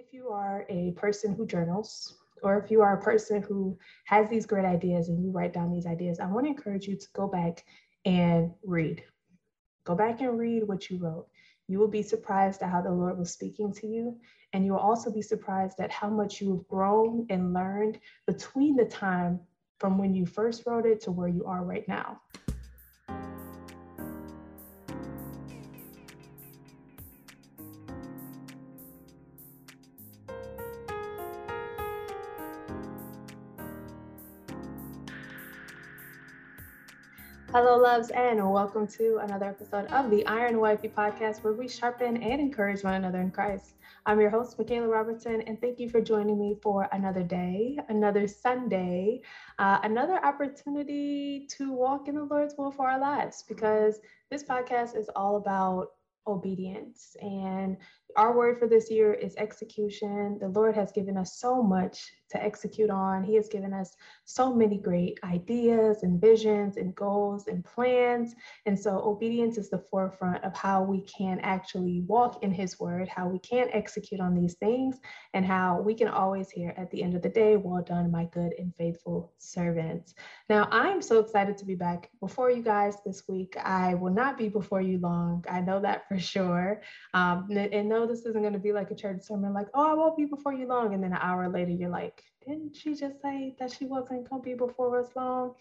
if you are a person who journals, or if you are a person who has these great ideas and you write down these ideas, I want to encourage you to go back and read. Go back and read what you wrote. You will be surprised at how the Lord was speaking to you. And you will also be surprised at how much you have grown and learned between the time from when you first wrote it to where you are right now. Hello, loves, and welcome to another episode of the Iron Wifey podcast, where we sharpen and encourage one another in Christ. I'm your host, Michaela Robertson, and thank you for joining me for another day, another Sunday, uh, another opportunity to walk in the Lord's will for our lives, because this podcast is all about obedience. And our word for this year is execution. The Lord has given us so much to execute on. He has given us so many great ideas and visions and goals and plans. And so, obedience is the forefront of how we can actually walk in His word, how we can execute on these things, and how we can always hear at the end of the day, Well done, my good and faithful servants. Now, I'm so excited to be back before you guys this week. I will not be before you long. I know that for sure. Um, and no, this isn't going to be like a church sermon, like, oh, I won't be before you long. And then an hour later, you're like, didn't she just say that she wasn't going to be before us long?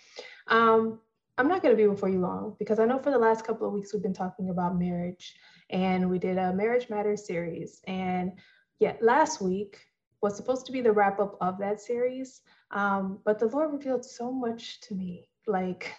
Um, I'm not going to be before you long because I know for the last couple of weeks we've been talking about marriage and we did a Marriage Matters series. And yet last week was supposed to be the wrap up of that series. Um, but the Lord revealed so much to me, like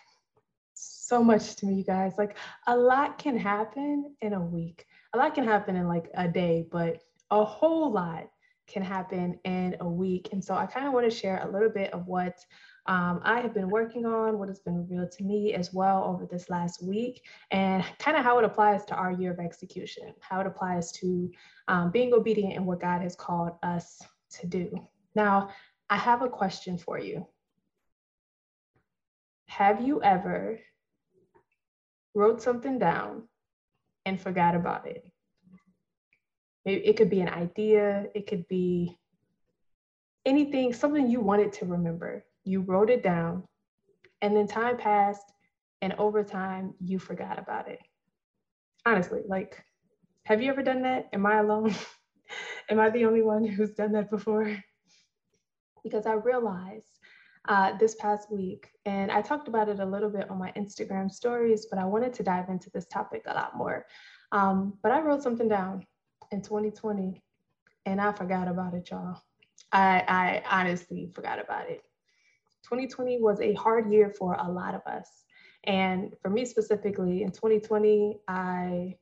so much to me, you guys. Like a lot can happen in a week, a lot can happen in like a day, but a whole lot can happen in a week. And so I kind of want to share a little bit of what um, I have been working on, what has been revealed to me as well over this last week, and kind of how it applies to our year of execution, how it applies to um, being obedient in what God has called us to do. Now, I have a question for you. Have you ever wrote something down and forgot about it? Maybe it could be an idea, it could be anything, something you wanted to remember. You wrote it down, and then time passed, and over time, you forgot about it. Honestly, like, have you ever done that? Am I alone? Am I the only one who's done that before? Because I realized uh, this past week, and I talked about it a little bit on my Instagram stories, but I wanted to dive into this topic a lot more. Um, but I wrote something down in 2020 and I forgot about it, y'all. I, I honestly forgot about it. 2020 was a hard year for a lot of us. And for me specifically, in 2020, I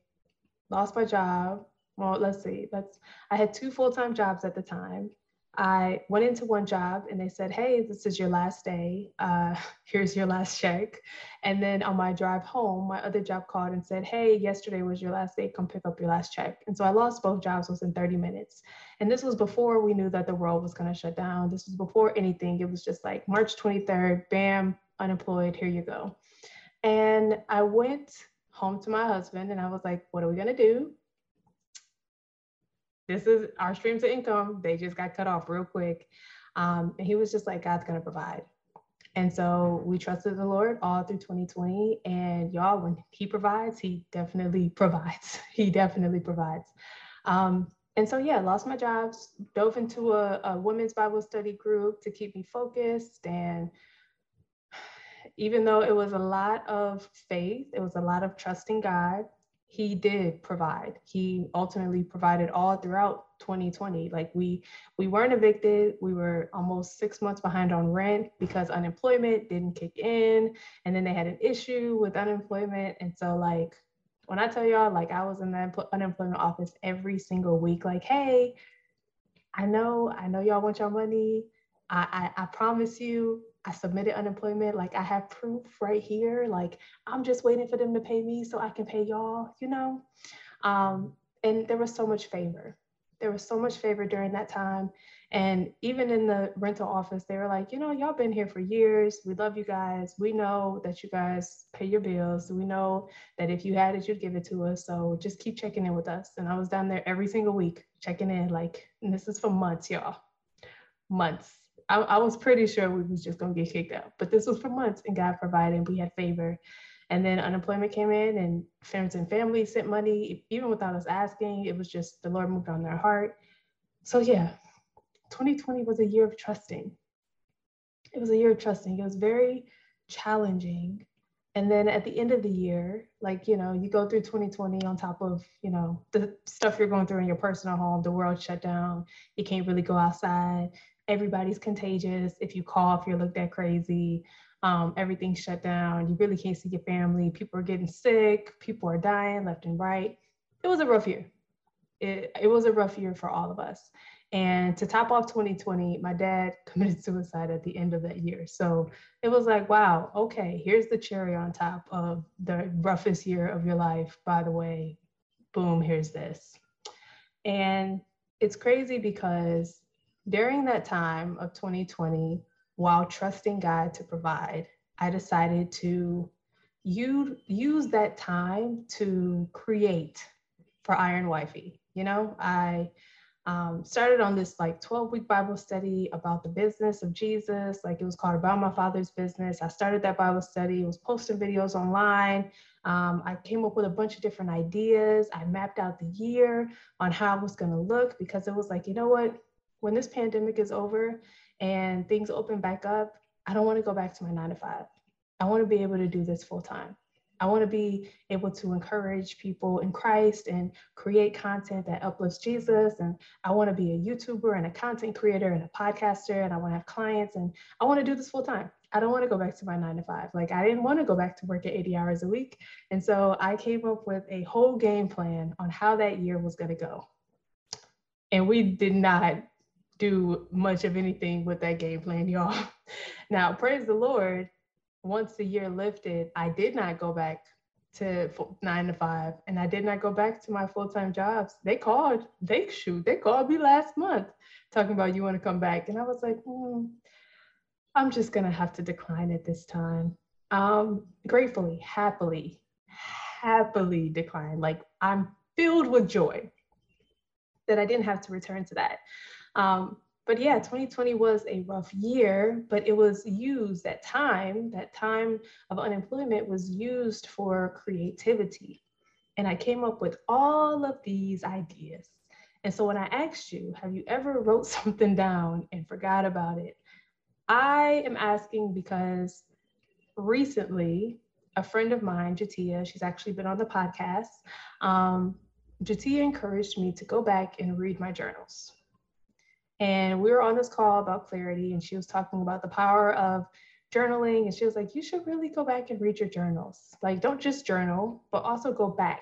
lost my job. Well, let's see, let's I had two full-time jobs at the time. I went into one job and they said, Hey, this is your last day. Uh, here's your last check. And then on my drive home, my other job called and said, Hey, yesterday was your last day. Come pick up your last check. And so I lost both jobs within 30 minutes. And this was before we knew that the world was going to shut down. This was before anything. It was just like March 23rd, bam, unemployed. Here you go. And I went home to my husband and I was like, What are we going to do? This is our streams of income. They just got cut off real quick. Um, and he was just like, God's gonna provide. And so we trusted the Lord all through 2020. And y'all, when he provides, he definitely provides. he definitely provides. Um, and so, yeah, lost my jobs, dove into a, a women's Bible study group to keep me focused. And even though it was a lot of faith, it was a lot of trusting God, he did provide. He ultimately provided all throughout 2020 like we we weren't evicted. We were almost six months behind on rent because unemployment didn't kick in and then they had an issue with unemployment. And so like when i tell y'all like i was in the unemployment office every single week like hey i know i know y'all want your money. I, I, I promise you I submitted unemployment. Like I have proof right here. Like I'm just waiting for them to pay me so I can pay y'all, you know? Um, and there was so much favor. There was so much favor during that time. And even in the rental office, they were like, you know, y'all been here for years. We love you guys. We know that you guys pay your bills. We know that if you had it, you'd give it to us. So just keep checking in with us. And I was down there every single week checking in, like, and this is for months, y'all. Months. I, I was pretty sure we was just gonna get kicked out, but this was for months, and God provided. We had favor. And then unemployment came in, and friends and family sent money, even without us asking. It was just the Lord moved on their heart. So yeah, 2020 was a year of trusting. It was a year of trusting. It was very challenging. And then at the end of the year, like, you know, you go through 2020 on top of, you know, the stuff you're going through in your personal home, the world shut down, you can't really go outside, everybody's contagious. If you cough, you're looked at crazy. Um, everything's shut down. You really can't see your family. People are getting sick. People are dying left and right. It was a rough year. It, it was a rough year for all of us. And to top off 2020, my dad committed suicide at the end of that year. So it was like, wow, okay, here's the cherry on top of the roughest year of your life. By the way, boom, here's this. And it's crazy because during that time of 2020, while trusting God to provide, I decided to use, that time to create for Iron Wifey. You know, I um, started on this like 12 week Bible study about the business of Jesus. Like it was called About My Father's Business. I started that Bible study, was posting videos online. Um, I came up with a bunch of different ideas. I mapped out the year on how it was going to look because it was like, you know what? When this pandemic is over and things open back up, I don't want to go back to my nine to five. I want to be able to do this full time. I want to be able to encourage people in Christ and create content that uplifts Jesus. And I want to be a YouTuber and a content creator and a podcaster. And I want to have clients and I want to do this full time. I don't want to go back to my nine to five. Like I didn't want to go back to work at 80 hours a week. And so I came up with a whole game plan on how that year was going to go. And we did not do much of anything with that game plan, y'all. Now, praise the Lord, once the year lifted, I did not go back to nine to five and I did not go back to my full-time jobs. They called, they shoot, they called me last month talking about you want to come back. And I was like, hmm, I'm just gonna have to decline it this time. Um, gratefully, happily, happily decline. Like I'm filled with joy that I didn't have to return to that. Um, but yeah, 2020 was a rough year, but it was used that time, that time of unemployment was used for creativity. And I came up with all of these ideas. And so when I asked you, have you ever wrote something down and forgot about it? I am asking because recently a friend of mine, Jatia, she's actually been on the podcast. Um, Jatia encouraged me to go back and read my journals. And we were on this call about clarity, and she was talking about the power of journaling. And she was like, You should really go back and read your journals. Like, don't just journal, but also go back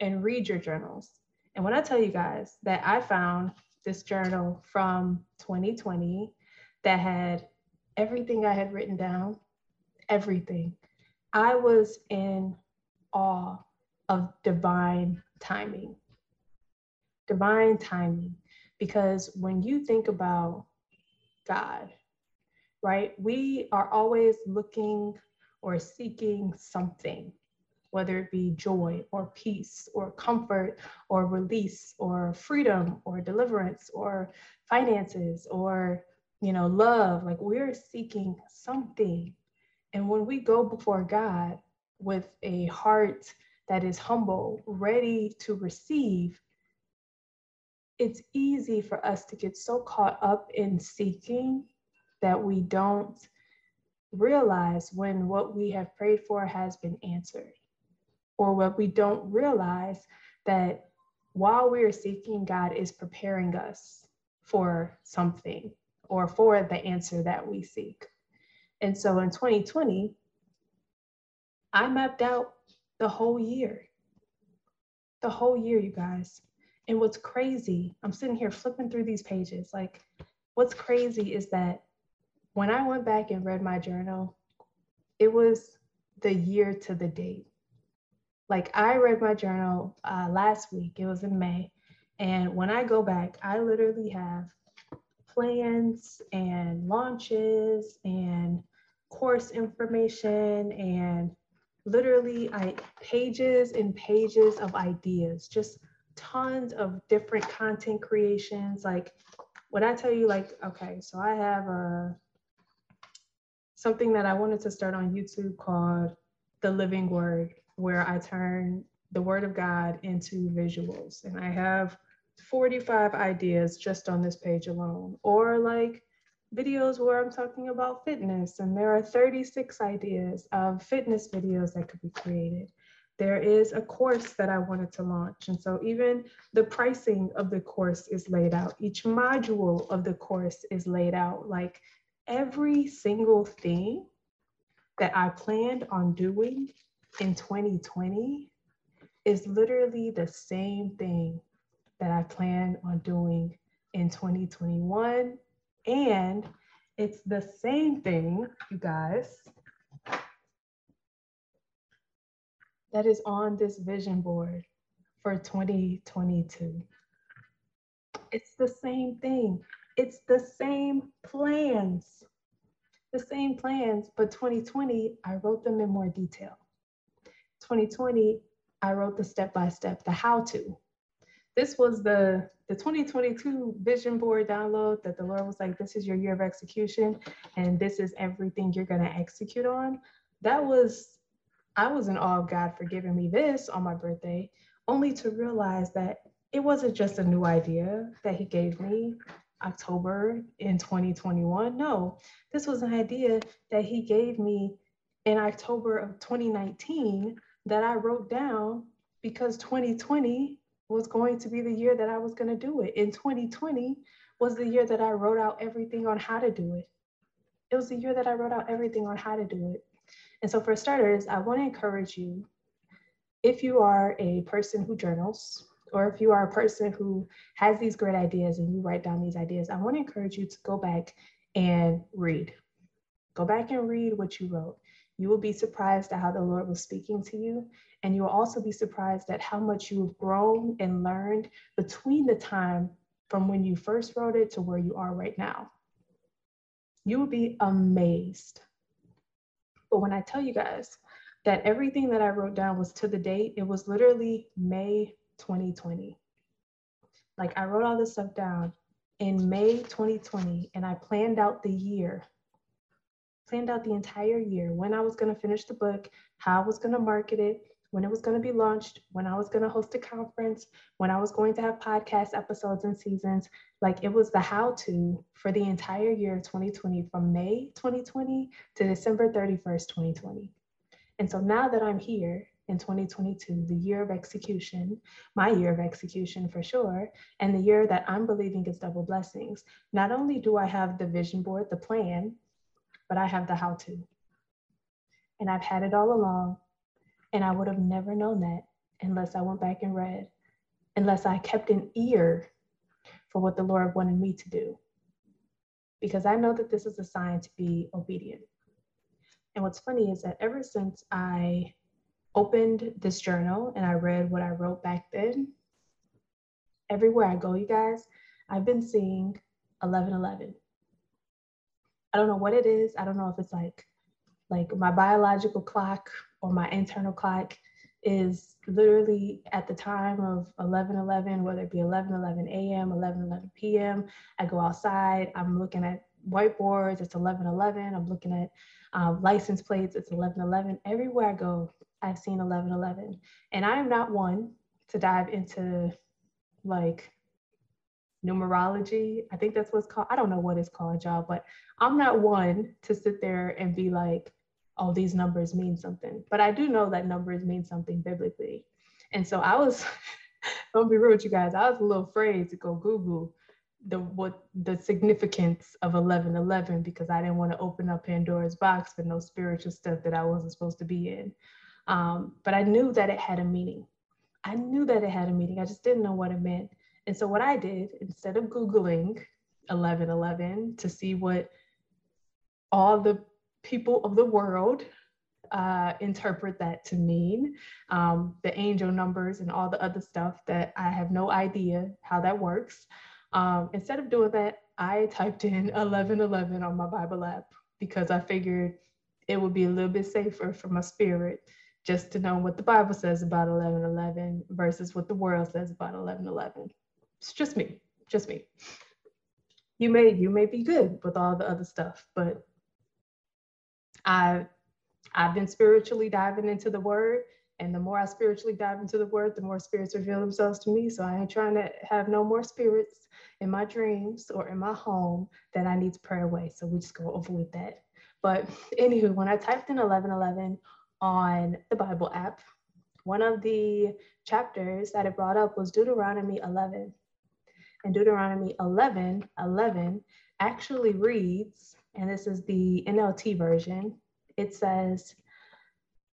and read your journals. And when I tell you guys that I found this journal from 2020 that had everything I had written down, everything, I was in awe of divine timing. Divine timing. Because when you think about God, right, we are always looking or seeking something, whether it be joy or peace or comfort or release or freedom or deliverance or finances or you know love. Like we're seeking something. And when we go before god with a heart that is humble ready to receive it's easy for us to get so caught up in seeking that we don't realize when what we have prayed for has been answered, or what we don't realize that while we are seeking, God is preparing us for something or for the answer that we seek. And so in 2020, I mapped out the whole year. The whole year, you guys. And what's crazy, I'm sitting here flipping through these pages. Like, what's crazy is that when I went back and read my journal, it was the year to the date. Like, I read my journal uh, last week, it was in May, And when I go back, I literally have plans and launches and course information and literally I pages and pages of ideas, just tons of different content creations. Like when I tell you like, okay, so I have a something that I wanted to start on YouTube called The Living Word, where I turn the word of God into visuals. And I have 45 ideas just on this page alone. Or like videos where I'm talking about fitness, and there are 36 ideas of fitness videos that could be created. There is a course that I wanted to launch. And so even the pricing of the course is laid out. Each module of the course is laid out. Like every single thing that I planned on doing in 2020 is literally the same thing that I plan on doing in 2021 and it's the same thing, you guys, that is on this vision board for 2022. It's the same thing. It's the same plans. The same plans, but 2020, I wrote them in more detail. 2020, I wrote the step by step, the how to. This was the the 2022 vision board download that the Lord was like, this is your year of execution, and this is everything you're going to execute on. That was, I was in awe of God for giving me this on my birthday, only to realize that it wasn't just a new idea that He gave me October in 2021. No, this was an idea that He gave me in October of 2019 that I wrote down because 2020 was going to be the year that I was going to do it. In 2020 was the year that I wrote out everything on how to do it. It was the year that I wrote out everything on how to do it. And so, for starters, I want to encourage you if you are a person who journals, or if you are a person who has these great ideas and you write down these ideas, I want to encourage you to go back and read. Go back and read what you wrote. You will be surprised at how the Lord was speaking to you and you will also be surprised at how much you have grown and learned between the time from when you first wrote it to where you are right now. You will be amazed. But when I tell you guys that everything that I wrote down was to the date, it was literally May 2020. Like I wrote all this stuff down in May 2020 and I planned out the year planned out the entire year when I was going to finish the book, how I was going to market it, when it was going to be launched, when I was going to host a conference, when I was going to have podcast episodes and seasons. Like it was the how to for the entire year of 2020, from May 2020 to December 31st, 2020. And so now that I'm here in 2022, the year of execution, my year of execution for sure, and the year that I'm believing is double blessings, not only do I have the vision board, the plan, but I have the how to. And I've had it all along. And I would have never known that unless I went back and read, unless I kept an ear for what the Lord wanted me to do. Because I know that this is a sign to be obedient. And what's funny is that ever since I opened this journal and I read what I wrote back then, everywhere I go, you guys, I've been seeing 1111. I don't know what it is. I don't know if it's like like my biological clock or my internal clock is literally at the time of 11 11 whether it be 11 11 a.m 11 11 p.m i go outside i'm looking at whiteboards it's 11 11 i'm looking at um, license plates it's 11 11 everywhere i go i've seen 11 11 and i am not one to dive into like numerology. I think that's what's called i don't know what it's called y'all but i'm not one to sit there and be like oh, these numbers mean something. But I do know that numbers mean something biblically. And so I was, don't be rude with you guys, I was a little afraid to go Google the what the significance of 1111 because I didn't want to open up Pandora's box for no spiritual stuff that I wasn't supposed to be in. Um, but I knew that it had a meaning. I knew that it had a meaning. I just didn't know what it meant. And so what I did, instead of Googling 1111 to see what all the people of the world uh, interpret that to mean, um, the angel numbers and all the other stuff that I have no idea how that works. Um, instead of doing that, I typed in 1111 on my Bible app because I figured it would be a little bit safer for my spirit just to know what the Bible says about 1111 versus what the world says about 1111. It's just me, just me. You may you may be good with all the other stuff, but I I've been spiritually diving into the word and the more I spiritually dive into the word, the more spirits reveal themselves to me. So I ain't trying to have no more spirits in my dreams or in my home that I need to pray away. So we just go over with that. But anywho, when I typed in 1111 on the Bible app, one of the chapters that it brought up was Deuteronomy 11. And Deuteronomy 11, 11 actually reads, and this is the NLT version, it says,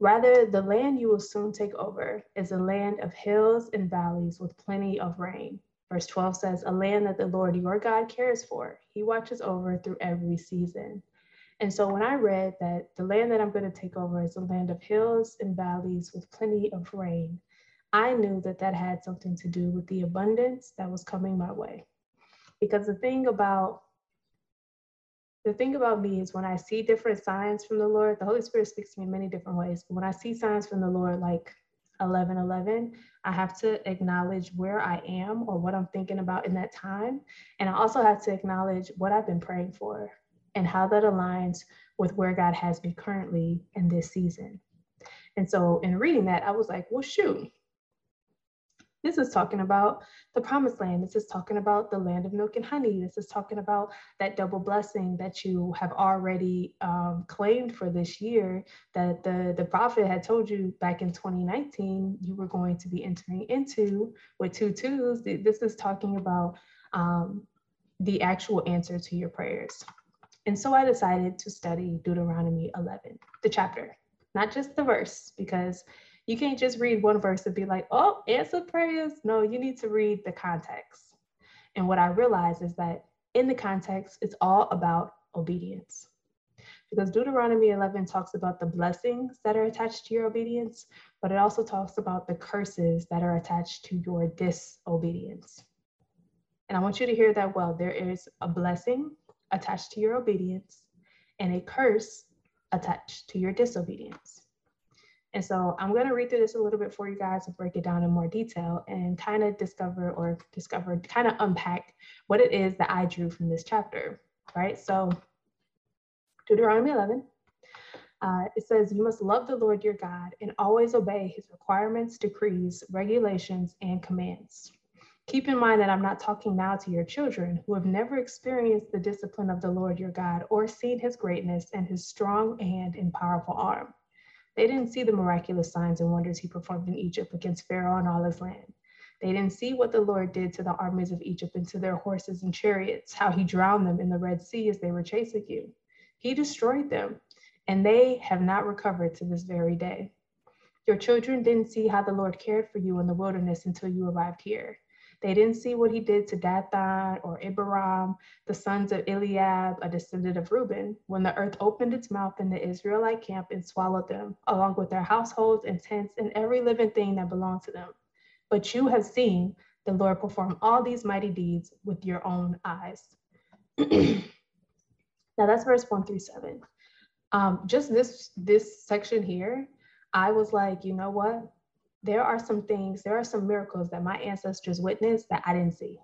Rather, the land you will soon take over is a land of hills and valleys with plenty of rain. Verse 12 says, A land that the Lord your God cares for. He watches over through every season. And so when I read that the land that I'm going to take over is a land of hills and valleys with plenty of rain, I knew that that had something to do with the abundance that was coming my way. Because the thing about the thing about me is when I see different signs from the Lord, the Holy Spirit speaks to me in many different ways. But when I see signs from the Lord, like 11 11, I have to acknowledge where I am or what I'm thinking about in that time. And I also have to acknowledge what I've been praying for and how that aligns with where God has me currently in this season. And so in reading that, I was like, well, shoot. This is talking about the promised land. This is talking about the land of milk and honey. This is talking about that double blessing that you have already um, claimed for this year that the, the prophet had told you back in 2019 you were going to be entering into with two twos. This is talking about um, the actual answer to your prayers. And so I decided to study Deuteronomy 11, the chapter, not just the verse, because you can't just read one verse and be like, oh, answer prayers. No, you need to read the context. And what I realized is that in the context, it's all about obedience. Because Deuteronomy 11 talks about the blessings that are attached to your obedience, but it also talks about the curses that are attached to your disobedience. And I want you to hear that well. There is a blessing attached to your obedience and a curse attached to your disobedience. And so I'm going to read through this a little bit for you guys and break it down in more detail and kind of discover or discover, kind of unpack what it is that I drew from this chapter, right? So Deuteronomy 11, uh, it says, You must love the Lord your God and always obey his requirements, decrees, regulations, and commands. Keep in mind that I'm not talking now to your children who have never experienced the discipline of the Lord your God or seen his greatness and his strong hand and powerful arm. They didn't see the miraculous signs and wonders he performed in Egypt against Pharaoh and all his land. They didn't see what the Lord did to the armies of Egypt and to their horses and chariots, how he drowned them in the Red Sea as they were chasing you. He destroyed them, and they have not recovered to this very day. Your children didn't see how the Lord cared for you in the wilderness until you arrived here. They didn't see what he did to Dathan or Abiram, the sons of Eliab, a descendant of Reuben, when the earth opened its mouth in the Israelite camp and swallowed them, along with their households and tents and every living thing that belonged to them. But you have seen the Lord perform all these mighty deeds with your own eyes. now that's verse one through seven. Um, just this this section here, I was like, you know what? There are some things, there are some miracles that my ancestors witnessed that I didn't see.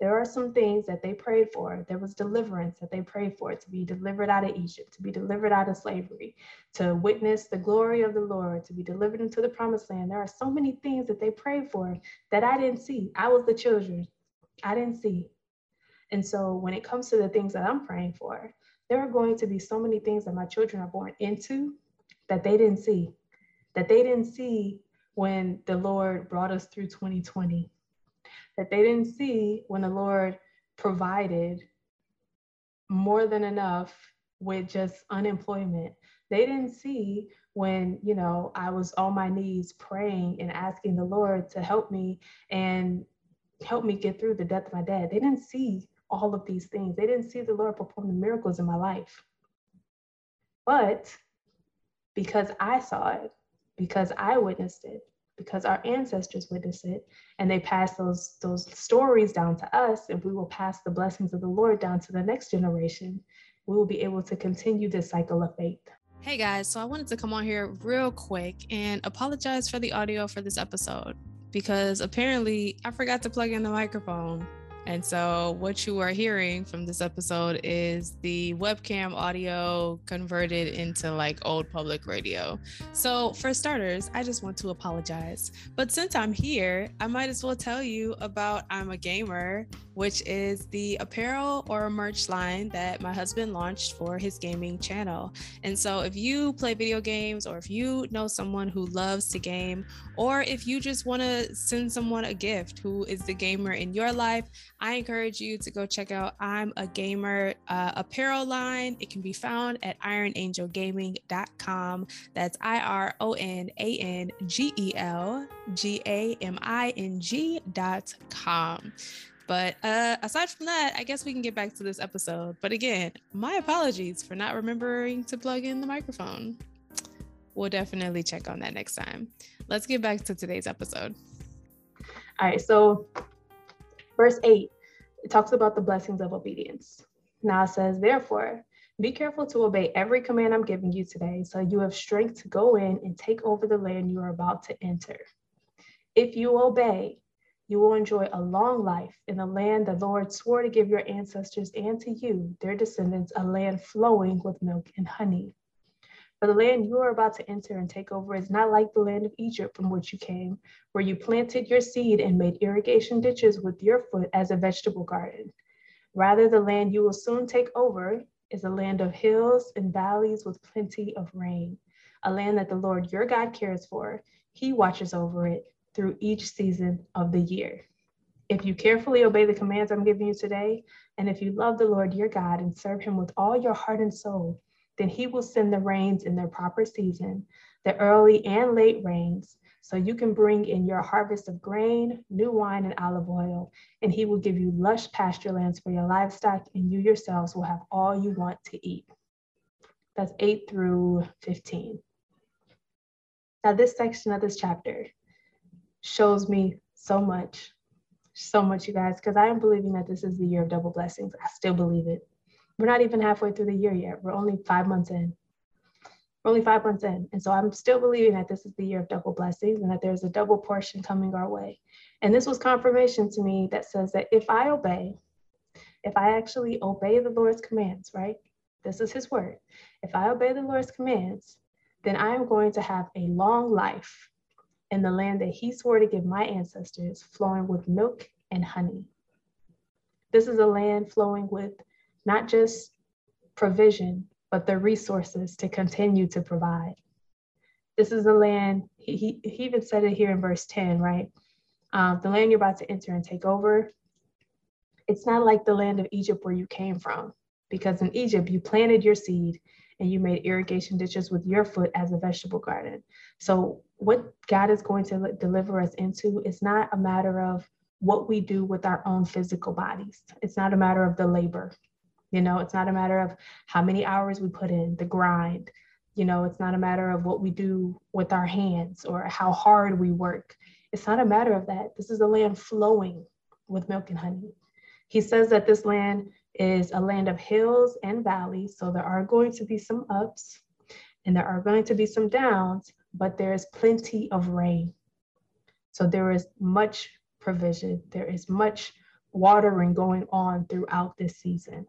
There are some things that they prayed for. There was deliverance that they prayed for to be delivered out of Egypt, to be delivered out of slavery, to witness the glory of the Lord, to be delivered into the promised land. There are so many things that they prayed for that I didn't see. I was the children. I didn't see. And so when it comes to the things that I'm praying for, there are going to be so many things that my children are born into that they didn't see that they didn't see when the Lord brought us through 2020, that they didn't see when the Lord provided more than enough with just unemployment. They didn't see when, you know, I was on my knees praying and asking the Lord to help me and help me get through the death of my dad. They didn't see all of these things. They didn't see the Lord perform the miracles in my life. But because I saw it, because I witnessed it, because our ancestors witnessed it, and they passed those, those stories down to us, and we will pass the blessings of the Lord down to the next generation. We will be able to continue this cycle of faith. Hey guys, so I wanted to come on here real quick and apologize for the audio for this episode because apparently I forgot to plug in the microphone. And so, what you are hearing from this episode is the webcam audio converted into like old public radio. So, for starters, I just want to apologize. But since I'm here, I might as well tell you about I'm a Gamer, which is the apparel or merch line that my husband launched for his gaming channel. And so, if you play video games, or if you know someone who loves to game, or if you just want to send someone a gift who is the gamer in your life, I encourage you to go check out I'm a Gamer uh, apparel line. It can be found at ironangelgaming.com. That's I R O N A N G E L G A M I N G.com. But uh, aside from that, I guess we can get back to this episode. But again, my apologies for not remembering to plug in the microphone. We'll definitely check on that next time. Let's get back to today's episode. All right. So verse 8, it talks about the blessings of obedience. Now it says, Therefore, be careful to obey every command I'm giving you today, so you have strength to go in and take over the land you are about to enter. If you obey, you will enjoy a long life in the land the Lord swore to give your ancestors and to you, their descendants, a land flowing with milk and honey. For the land you are about to enter and take over is not like the land of Egypt from which you came, where you planted your seed and made irrigation ditches with your foot as a vegetable garden. Rather, the land you will soon take over is a land of hills and valleys with plenty of rain, a land that the Lord your God cares for. He watches over it through each season of the year. If you carefully obey the commands I'm giving you today, and if you love the Lord your God and serve him with all your heart and soul, then he will send the rains in their proper season, the early and late rains, so you can bring in your harvest of grain, new wine, and olive oil, and he will give you lush pasture lands for your livestock, and you yourselves will have all you want to eat. That's 8 through 15. Now, this section of this chapter shows me so much, so much, you guys, because I am believing that this is the year of double blessings. I still believe it. We're not even halfway through the year yet. We're only five months in. We're only five months in. And so I'm still believing that this is the year of double blessings and that there's a double portion coming our way. And this was confirmation to me that says that if I obey, if I actually obey the Lord's commands, right? This is his word. If I obey the Lord's commands, then I am going to have a long life in the land that he swore to give my ancestors, flowing with milk and honey. This is a land flowing with not just provision, but the resources to continue to provide. This is a land, he, he, he even said it here in verse 10, right? Um, the land you're about to enter and take over, it's not like the land of Egypt where you came from, because in Egypt, you planted your seed and you made irrigation ditches with your foot as a vegetable garden. So, what God is going to deliver us into is not a matter of what we do with our own physical bodies, it's not a matter of the labor, you know, it's not a matter of how many hours we put in, the grind. You know, it's not a matter of what we do with our hands or how hard we work. It's not a matter of that. This is a land flowing with milk and honey. He says that this land is a land of hills and valleys. So there are going to be some ups and there are going to be some downs, but there is plenty of rain. So there is much provision, there is much watering going on throughout this season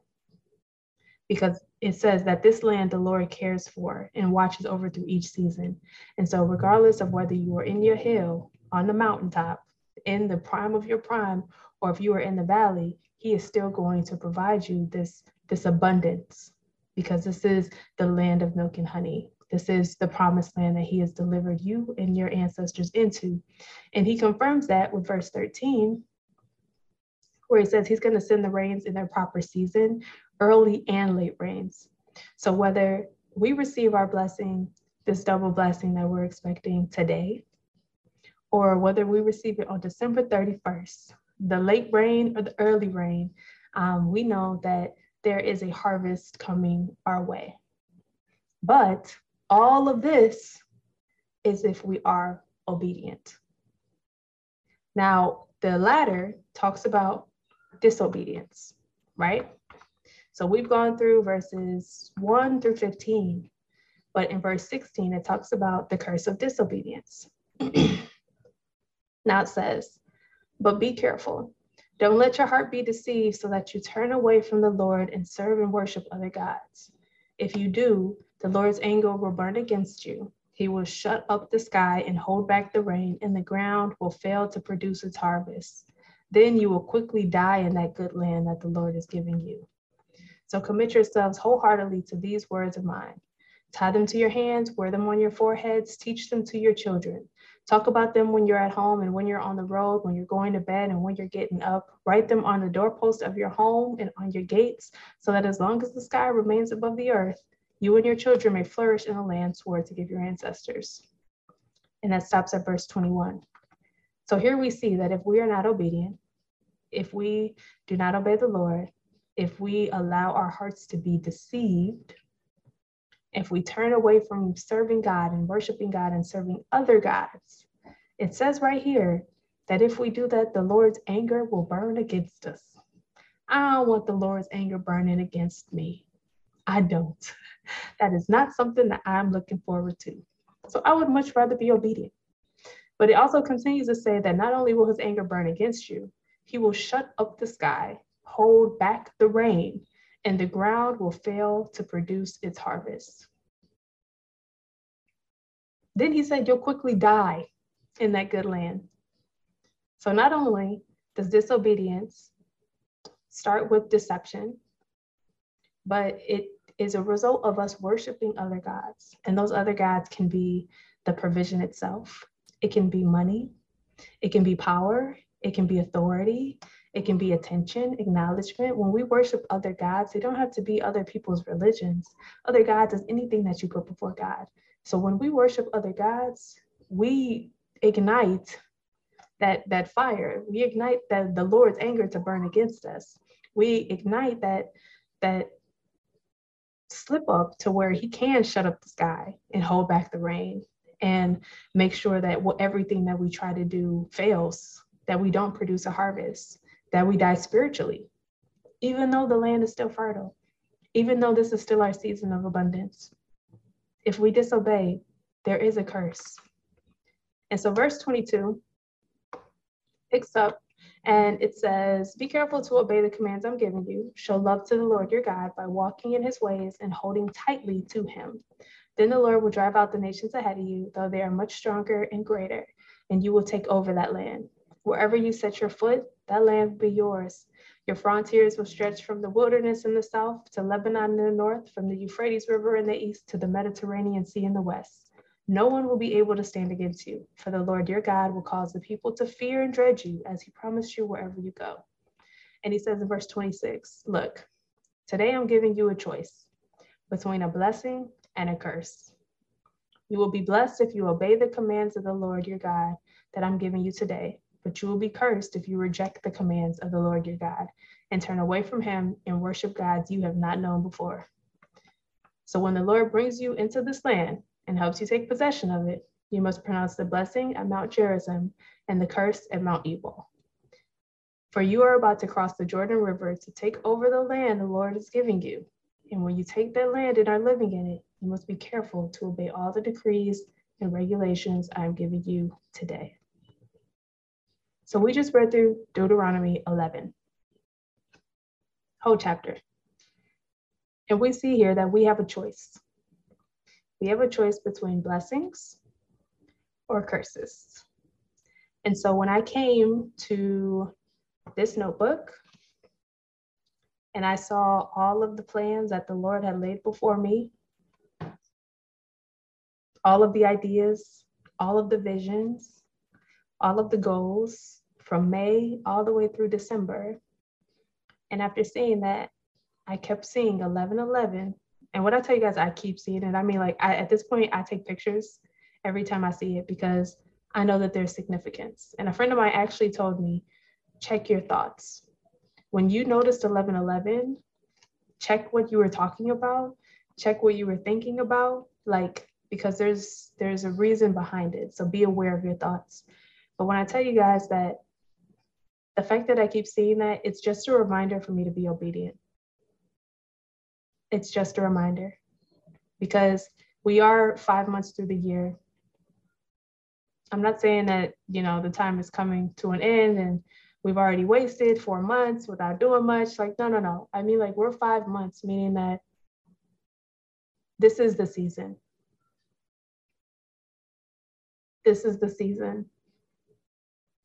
because it says that this land the Lord cares for and watches over through each season. And so, regardless of whether you are in your hill, on the mountaintop, in the prime of your prime, or if you are in the valley, He is still going to provide you this, this abundance because this is the land of milk and honey. This is the promised land that He has delivered you and your ancestors into. And He confirms that with verse 13 where he says he's going to send the rains in their proper season, early and late rains. So whether we receive our blessing, this double blessing that we're expecting today, or whether we receive it on December 31st, the late rain or the early rain, um, we know that there is a harvest coming our way. But all of this is if we are obedient. Now, the latter talks about disobedience, right? So we've gone through verses 1 through 15, but in verse 16, it talks about the curse of disobedience. now it says, But be careful. Don't let your heart be deceived so that you turn away from the Lord and serve and worship other gods. If you do, the Lord's anger will burn against you. He will shut up the sky and hold back the rain, and the ground will fail to produce its harvest. Then you will quickly die in that good land that the Lord is giving you. So commit yourselves wholeheartedly to these words of mine. Tie them to your hands, wear them on your foreheads, teach them to your children. Talk about them when you're at home and when you're on the road, when you're going to bed and when you're getting up. Write them on the doorpost of your home and on your gates, so that as long as the sky remains above the earth, you and your children may flourish in the land swore to give your ancestors. And that stops at verse 21. So here we see that if we are not obedient, if we do not obey the Lord, if we allow our hearts to be deceived, if we turn away from serving God and worshiping God and serving other gods, it says right here that if we do that, the Lord's anger will burn against us. I don't want the Lord's anger burning against me. I don't. That is not something that I'm looking forward to. So I would much rather be obedient. But it also continues to say that not only will his anger burn against you, he will shut up the sky, hold back the rain, and the ground will fail to produce its harvest. Then he said, You'll quickly die in that good land. So not only does disobedience start with deception, but it is a result of us worshiping other gods. And those other gods can be the provision itself, it can be money, it can be power, it can be authority, it can be attention, acknowledgement. When we worship other gods, they don't have to be other people's religions. Other gods is anything that you put before God. So when we worship other gods, we ignite that that fire. We ignite that the Lord's anger to burn against us. We ignite that that slip up to where he can shut up the sky and hold back the rain and make sure that what, everything that we try to do fails, that we don't produce a harvest, that we die spiritually, even though the land is still fertile, even though this is still our season of abundance. If we disobey, there is a curse. And so, verse 22 picks up and it says, Be careful to obey the commands I'm giving you. Show love to the Lord your God by walking in his ways and holding tightly to him. Then the Lord will drive out the nations ahead of you, though they are much stronger and greater, and you will take over that land. Wherever you set your foot, that land will be yours. Your frontiers will stretch from the wilderness in the south to Lebanon in the north, from the Euphrates River in the east to the Mediterranean Sea in the west. No one will be able to stand against you, for the Lord your God will cause the people to fear and dread you as he promised you wherever you go. And he says in verse 26 Look, today I'm giving you a choice between a blessing and a curse. You will be blessed if you obey the commands of the Lord your God that I'm giving you today but you will be cursed if you reject the commands of the Lord your God and turn away from him and worship gods you have not known before. So when the Lord brings you into this land and helps you take possession of it, you must pronounce the blessing at Mount Gerizim and the curse at Mount Ebal. For you are about to cross the Jordan River to take over the land the Lord is giving you. And when you take that land and are living in it, you must be careful to obey all the decrees and regulations I am giving you today. So we just read through Deuteronomy 11, whole chapter. And we see here that we have a choice. We have a choice between blessings or curses. And so when I came to this notebook and I saw all of the plans that the Lord had laid before me, all of the ideas, all of the visions, all of the goals, from May all the way through December. And after seeing that, I kept seeing 1111. And what I tell you guys, I keep seeing it. I mean, like I, at this point, I take pictures every time I see it because I know that there's significance. And a friend of mine actually told me, check your thoughts. When you noticed 1111, check what you were talking about, check what you were thinking about. Like because there's there's a reason behind it. So be aware of your thoughts. But when I tell you guys that the fact that I keep seeing that, it's just a reminder for me to be obedient. It's just a reminder because we are five months through the year. I'm not saying that, you know, the time is coming to an end and we've already wasted four months without doing much. Like, no, no, no. I mean, like, we're five months, meaning that this is the season. This is the season.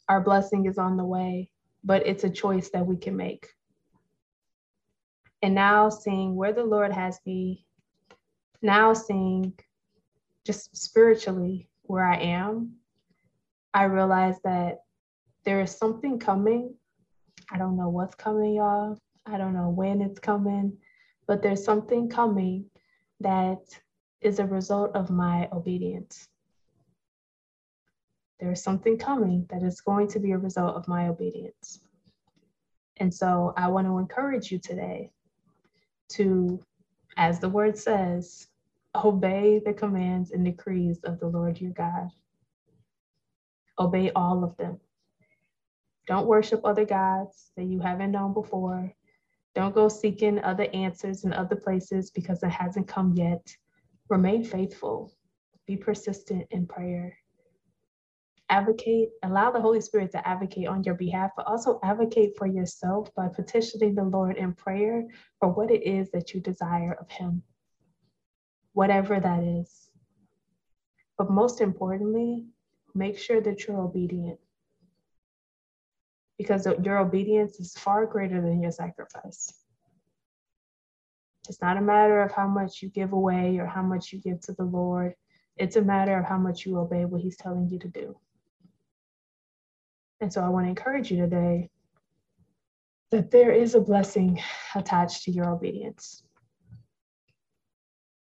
Our blessing is on the way, but it's a choice that we can make. And now seeing where the Lord has me, now seeing just spiritually where I am, I realize that there is something coming. I don't know what's coming, y'all. I don't know when it's coming, but there's something coming that is a result of my obedience. There's something coming that is going to be a result of my obedience. And so I want to encourage you today to, as the word says, obey the commands and decrees of the Lord your God. Obey all of them. Don't worship other gods that you haven't known before. Don't go seeking other answers in other places because it hasn't come yet. Remain faithful. Be persistent in prayer. Advocate, allow the Holy Spirit to advocate on your behalf, but also advocate for yourself by petitioning the Lord in prayer for what it is that you desire of Him, whatever that is. But most importantly, make sure that you're obedient because your obedience is far greater than your sacrifice. It's not a matter of how much you give away or how much you give to the Lord. It's a matter of how much you obey what He's telling you to do. And so I want to encourage you today that there is a blessing attached to your obedience.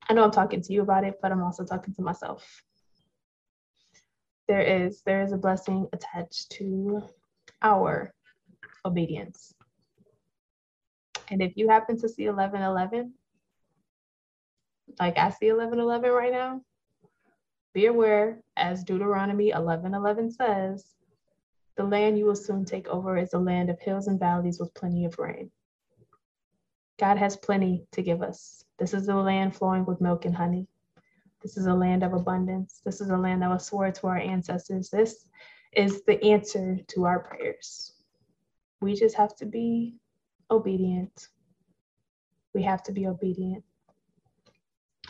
I know I'm talking to you about it, but I'm also talking to myself. There is there is a blessing attached to our obedience. And if you happen to see 1111, like I see 1111 right now, be aware, as Deuteronomy 1111 says, the land you will soon take over is a land of hills and valleys with plenty of rain. God has plenty to give us. This is a land flowing with milk and honey. This is a land of abundance. This is a land that was swore to our ancestors. This is the answer to our prayers. We just have to be obedient. We have to be obedient.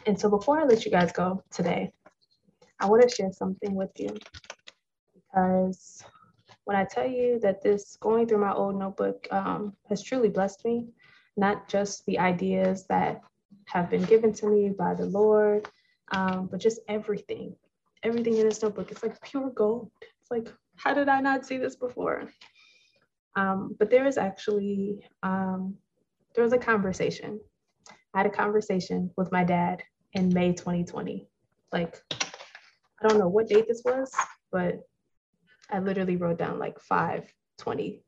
And so before I let you guys go today, I want to share something with you because when I tell you that this going through my old notebook um, has truly blessed me, not just the ideas that have been given to me by the Lord, um, but just everything, everything in this notebook. It's like pure gold It's like, how did I not see this before? Um, but there was actually, um, there was a conversation. I had a conversation with my dad in May 2020. Like, I don't know what date this was, but I literally wrote down like 520.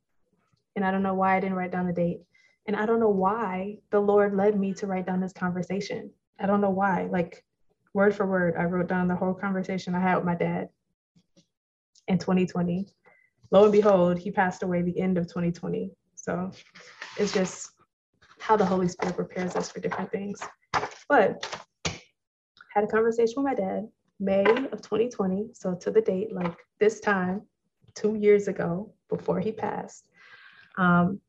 And I don't know why I didn't write down the date. And I don't know why the Lord led me to write down this conversation. I don't know why. Like, word for word, I wrote down the whole conversation I had with my dad in 2020. Lo and behold, he passed away the end of 2020. So it's just how the Holy Spirit prepares us for different things. But had a conversation with my dad May of 2020. So to the date, like this time, two years ago, before he passed. Um,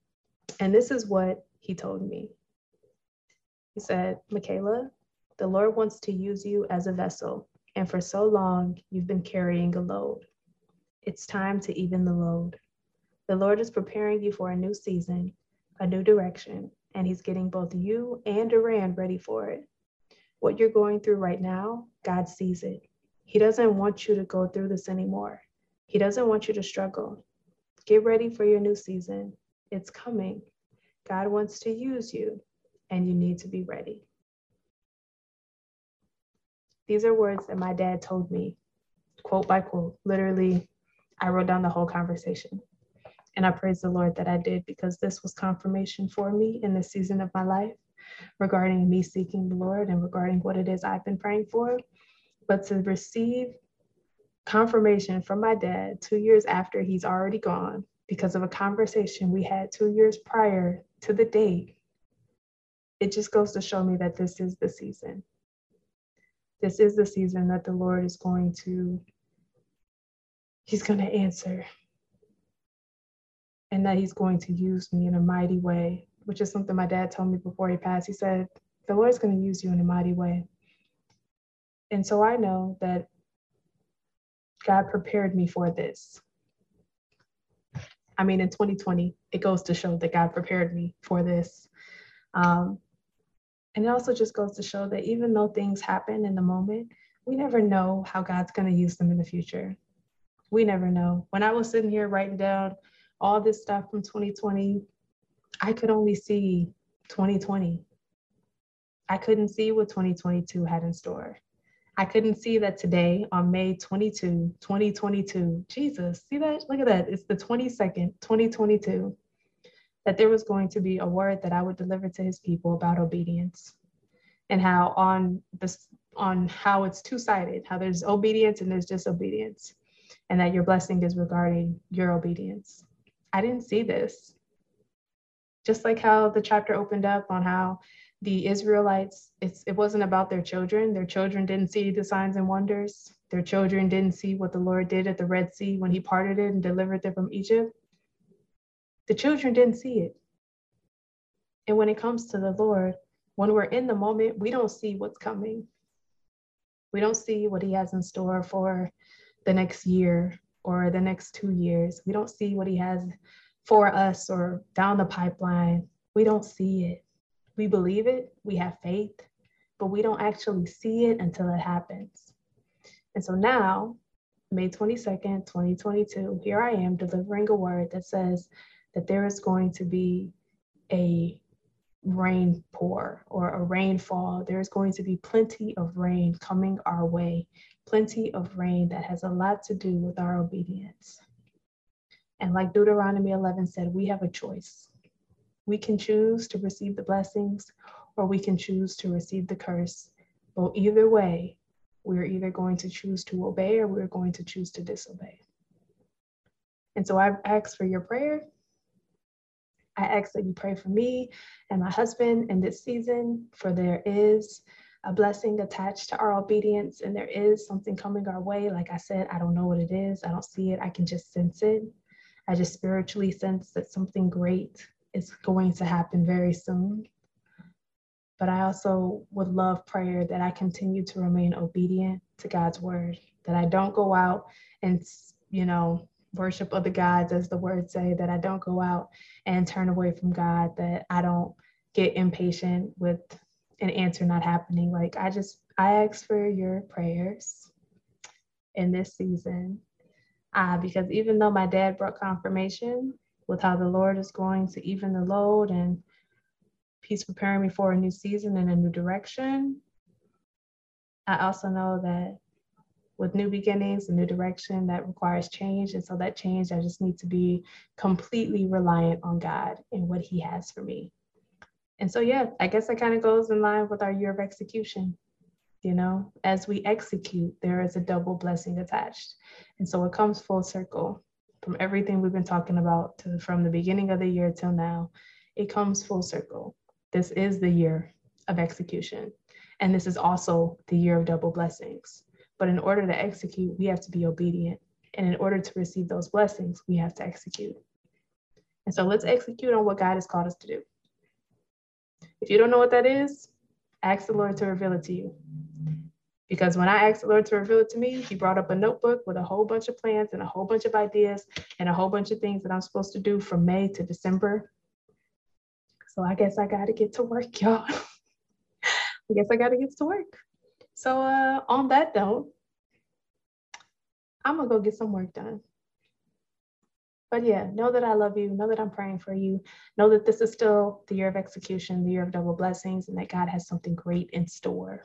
and this is what he told me. He said, Michaela, the Lord wants to use you as a vessel. And for so long, you've been carrying a load. It's time to even the load. The Lord is preparing you for a new season, a new direction, and He's getting both you and Durand ready for it. What you're going through right now, God sees it. He doesn't want you to go through this anymore. He doesn't want you to struggle. Get ready for your new season. It's coming. God wants to use you, and you need to be ready. These are words that my dad told me, quote by quote, literally I wrote down the whole conversation. And I praise the Lord that I did because this was confirmation for me in this season of my life regarding me seeking the Lord and regarding what it is I've been praying for. but to receive confirmation from my dad two years after he's already gone because of a conversation we had two years prior to the date, it just goes to show me that this is the season. This is the season that the Lord is going to, He's going to answer. And that He's going to use me in a mighty way, which is something my dad told me before he passed. He said, The Lord's going to use you in a mighty way. And so I know that God prepared me for this. I mean, in 2020, it goes to show that God prepared me for this. Um, and it also just goes to show that even though things happen in the moment, we never know how God's going to use them in the future. We never know. When I was sitting here writing down all this stuff from 2020, I could only see 2020. I couldn't see what 2022 had in store. I couldn't see that today on May 22, 2022. Jesus, see that? Look at that. It's the 22nd, 2022, that there was going to be a word that I would deliver to his people about obedience and how on this on how it's two-sided, how there's obedience and there's disobedience, and that your blessing is regarding your obedience. I didn't see this. Just like how the chapter opened up on how the Israelites, it wasn't about their children. Their children didn't see the signs and wonders. Their children didn't see what the Lord did at the Red Sea when he parted it and delivered them from Egypt. The children didn't see it. And when it comes to the Lord, when we're in the moment, we don't see what's coming. We don't see what he has in store for the next year or the next two years. We don't see what he has for us or down the pipeline. We don't see it we believe it, we have faith, but we don't actually see it until it happens. And so now, May 22nd, 2022, here I am delivering a word that says that there is going to be a rain pour or a rainfall. There's going to be plenty of rain coming our way, plenty of rain that has a lot to do with our obedience. And like Deuteronomy 11 said, we have a choice. We can choose to receive the blessings or we can choose to receive the curse. But either way, we're either going to choose to obey or we're going to choose to disobey. And so I've asked for your prayer. I ask that you pray for me and my husband in this season, for there is a blessing attached to our obedience and there is something coming our way. Like I said, I don't know what it is, I don't see it, I can just sense it. I just spiritually sense that something great is going to happen very soon. But I also would love prayer that I continue to remain obedient to God's word, that I don't go out and, you know, worship other gods, as the words say, that I don't go out and turn away from God, that I don't get impatient with an answer not happening. Like, I just, I ask for your prayers in this season. Uh, because even though my dad brought confirmation, with how the Lord is going to even the load and He's preparing me for a new season and a new direction. I also know that with new beginnings, a new direction that requires change. And so that change, I just need to be completely reliant on God and what He has for me. And so, yeah, I guess that kind of goes in line with our year of execution. You know, as we execute, there is a double blessing attached. And so it comes full circle from everything we've been talking about to, from the beginning of the year till now, it comes full circle. This is the year of execution. And this is also the year of double blessings. But in order to execute, we have to be obedient. And in order to receive those blessings, we have to execute. And so let's execute on what God has called us to do. If you don't know what that is, ask the Lord to reveal it to you. Because when I asked the Lord to reveal it to me, He brought up a notebook with a whole bunch of plans and a whole bunch of ideas and a whole bunch of things that I'm supposed to do from May to December. So I guess I got to get to work, y'all. I guess I got to get to work. So uh, on that note, I'm gonna go get some work done. But yeah, know that I love you. Know that I'm praying for you. Know that this is still the year of execution, the year of double blessings, and that God has something great in store.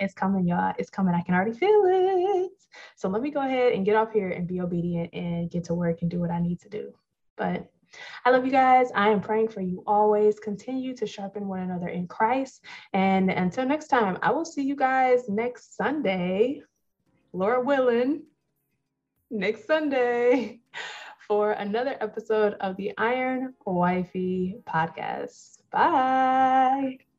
It's coming, y'all. It's coming. I can already feel it. So let me go ahead and get off here and be obedient and get to work and do what I need to do. But I love you guys. I am praying for you always. Continue to sharpen one another in Christ. And until next time, I will see you guys next Sunday, Lord willing, next Sunday for another episode of the Iron Wifey podcast. Bye.